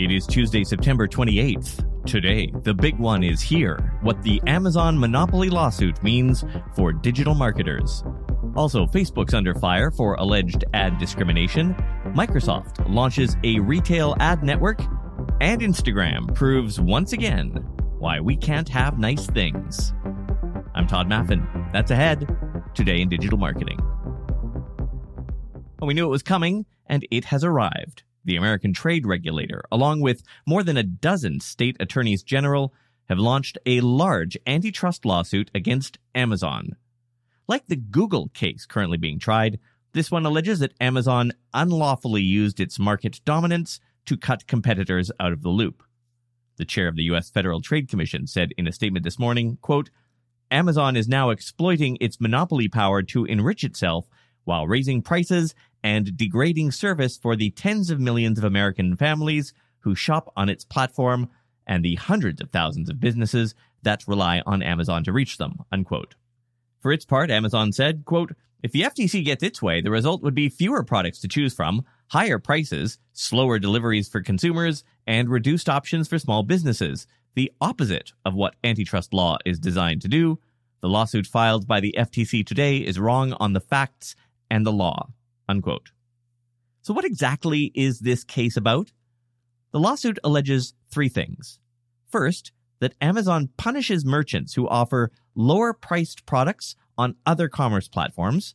It is Tuesday, September 28th. Today, the big one is here what the Amazon monopoly lawsuit means for digital marketers. Also, Facebook's under fire for alleged ad discrimination. Microsoft launches a retail ad network. And Instagram proves once again why we can't have nice things. I'm Tod Maffin. That's ahead today in digital marketing. Well, we knew it was coming, and it has arrived the American trade regulator, along with more than a dozen state attorneys general, have launched a large antitrust lawsuit against Amazon. Like the Google case currently being tried, this one alleges that Amazon unlawfully used its market dominance to cut competitors out of the loop. The chair of the U.S. Federal Trade Commission said in a statement this morning, quote, Amazon is now exploiting its monopoly power to enrich itself while raising prices and degrading service for the tens of millions of American families who shop on its platform and the hundreds of thousands of businesses that rely on Amazon to reach them, unquote. For its part, Amazon said, quote, if the FTC gets its way, the result would be fewer products to choose from, higher prices, slower deliveries for consumers, and reduced options for small businesses, the opposite of what antitrust law is designed to do. The lawsuit filed by the FTC today is wrong on the facts and the law. Unquote. So, what exactly is this case about? The lawsuit alleges three things. First, that Amazon punishes merchants who offer lower priced products on other commerce platforms,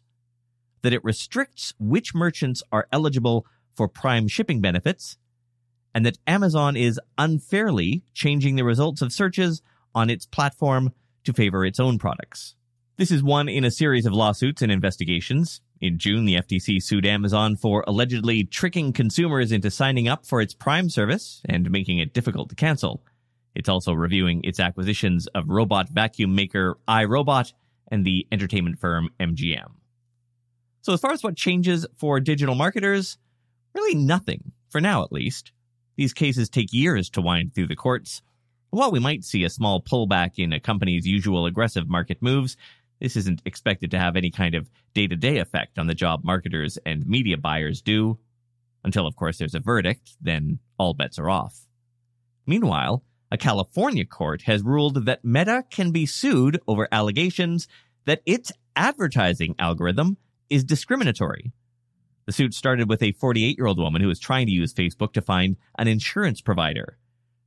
that it restricts which merchants are eligible for prime shipping benefits, and that Amazon is unfairly changing the results of searches on its platform to favor its own products. This is one in a series of lawsuits and investigations. In June, the FTC sued Amazon for allegedly tricking consumers into signing up for its Prime service and making it difficult to cancel. It's also reviewing its acquisitions of robot vacuum maker iRobot and the entertainment firm MGM. So, as far as what changes for digital marketers, really nothing, for now at least. These cases take years to wind through the courts. While we might see a small pullback in a company's usual aggressive market moves, this isn't expected to have any kind of day to day effect on the job marketers and media buyers do. Until, of course, there's a verdict, then all bets are off. Meanwhile, a California court has ruled that Meta can be sued over allegations that its advertising algorithm is discriminatory. The suit started with a 48 year old woman who was trying to use Facebook to find an insurance provider.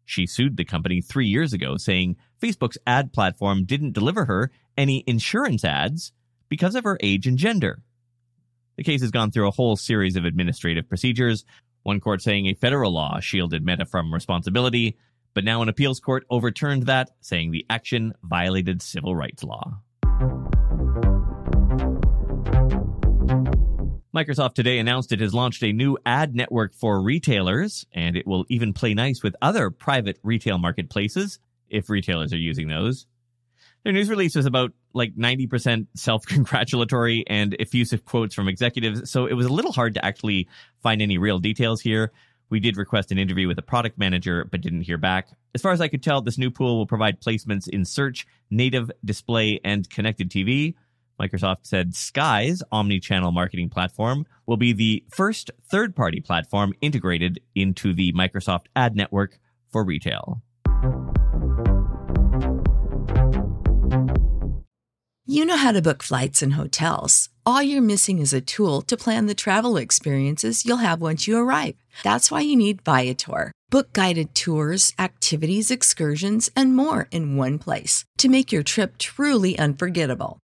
She sued the company three years ago, saying Facebook's ad platform didn't deliver her any insurance ads because of her age and gender. The case has gone through a whole series of administrative procedures, one court saying a federal law shielded Meta from responsibility, but now an appeals court overturned that, saying the action violated civil rights law. Microsoft today announced it has launched a new ad network for retailers, and it will even play nice with other private retail marketplaces if retailers are using those. Their news release was about like 90% self congratulatory and effusive quotes from executives, so it was a little hard to actually find any real details here. We did request an interview with a product manager, but didn't hear back. As far as I could tell, this new pool will provide placements in search, native display, and connected TV. Microsoft said Skai's omni-channel marketing platform will be the first third-party platform integrated into the Microsoft Ad Network for retail. You know how to book flights and hotels. All you're missing is a tool to plan the travel experiences you'll have once you arrive. That's why you need Viator. Book guided tours, activities, excursions, and more in one place to make your trip truly unforgettable.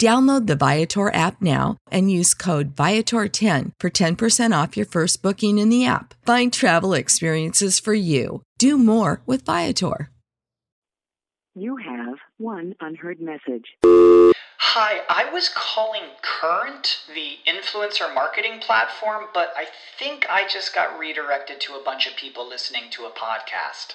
Download the Viator app now and use code Viator10 for 10% off your first booking in the app. Find travel experiences for you. Do more with Viator. You have one unheard message. Hi, I was calling Current, the influencer marketing platform, but I think I just got redirected to a bunch of people listening to a podcast.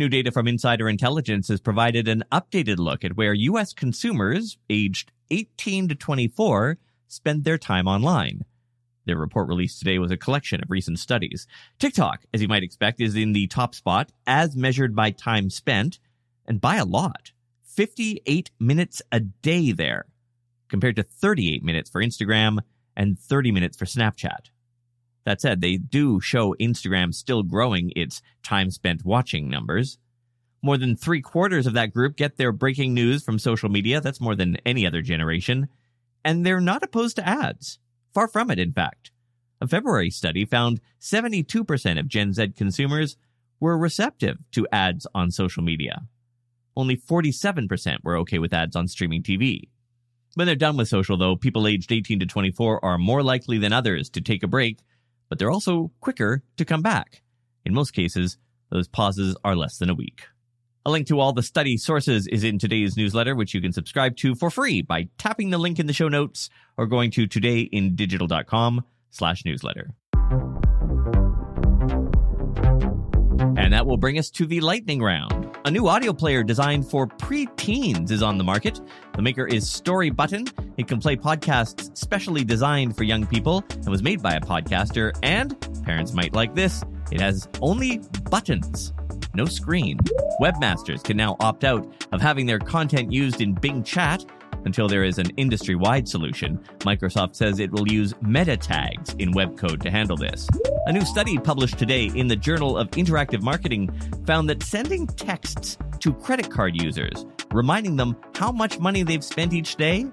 New data from Insider Intelligence has provided an updated look at where U.S. consumers aged 18 to 24 spend their time online. Their report released today was a collection of recent studies. TikTok, as you might expect, is in the top spot as measured by time spent, and by a lot 58 minutes a day there, compared to 38 minutes for Instagram and 30 minutes for Snapchat. That said, they do show Instagram still growing its time spent watching numbers. More than three quarters of that group get their breaking news from social media. That's more than any other generation. And they're not opposed to ads. Far from it, in fact. A February study found 72% of Gen Z consumers were receptive to ads on social media. Only 47% were okay with ads on streaming TV. When they're done with social, though, people aged 18 to 24 are more likely than others to take a break but they're also quicker to come back. In most cases, those pauses are less than a week. A link to all the study sources is in today's newsletter, which you can subscribe to for free by tapping the link in the show notes or going to todayindigital.com slash newsletter. And that will bring us to the lightning round. A new audio player designed for pre-teens is on the market. The maker is Story Button. It can play podcasts specially designed for young people and was made by a podcaster. And parents might like this. It has only buttons, no screen. Webmasters can now opt out of having their content used in Bing Chat until there is an industry wide solution. Microsoft says it will use meta tags in web code to handle this. A new study published today in the Journal of Interactive Marketing found that sending texts to credit card users, reminding them how much money they've spent each day,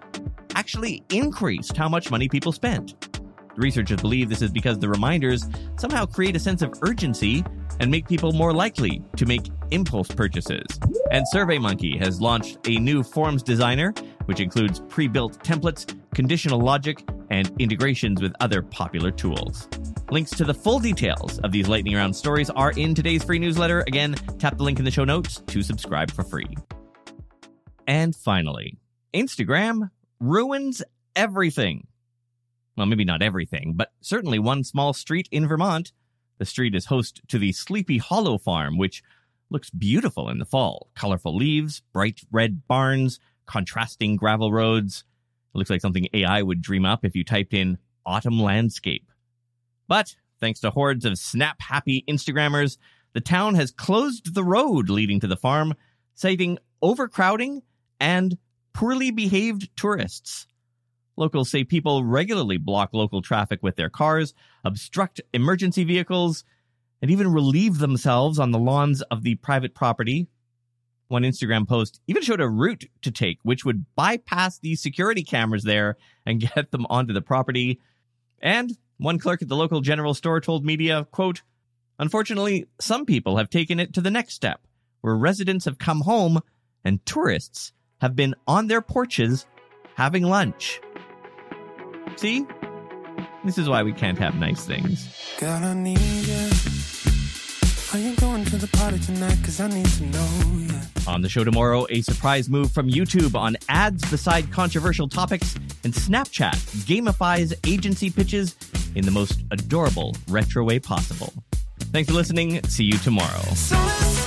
actually increased how much money people spent. Researchers believe this is because the reminders somehow create a sense of urgency and make people more likely to make impulse purchases. And SurveyMonkey has launched a new forms designer, which includes pre built templates, conditional logic, and integrations with other popular tools. Links to the full details of these lightning round stories are in today's free newsletter. Again, tap the link in the show notes to subscribe for free. And finally, Instagram ruins everything. Well, maybe not everything, but certainly one small street in Vermont. The street is host to the Sleepy Hollow Farm, which looks beautiful in the fall. Colorful leaves, bright red barns, contrasting gravel roads. It looks like something AI would dream up if you typed in autumn landscape. But thanks to hordes of snap happy Instagrammers, the town has closed the road leading to the farm, citing overcrowding and poorly behaved tourists. Locals say people regularly block local traffic with their cars, obstruct emergency vehicles, and even relieve themselves on the lawns of the private property. One Instagram post even showed a route to take, which would bypass the security cameras there and get them onto the property. And one clerk at the local general store told media, quote, Unfortunately, some people have taken it to the next step, where residents have come home and tourists have been on their porches having lunch. See? This is why we can't have nice things. Girl, I need you. Are you going to the party tonight? Cause I need to know you. On the show tomorrow, a surprise move from YouTube on ads beside controversial topics, and Snapchat gamifies agency pitches in the most adorable retro way possible. Thanks for listening. See you tomorrow. You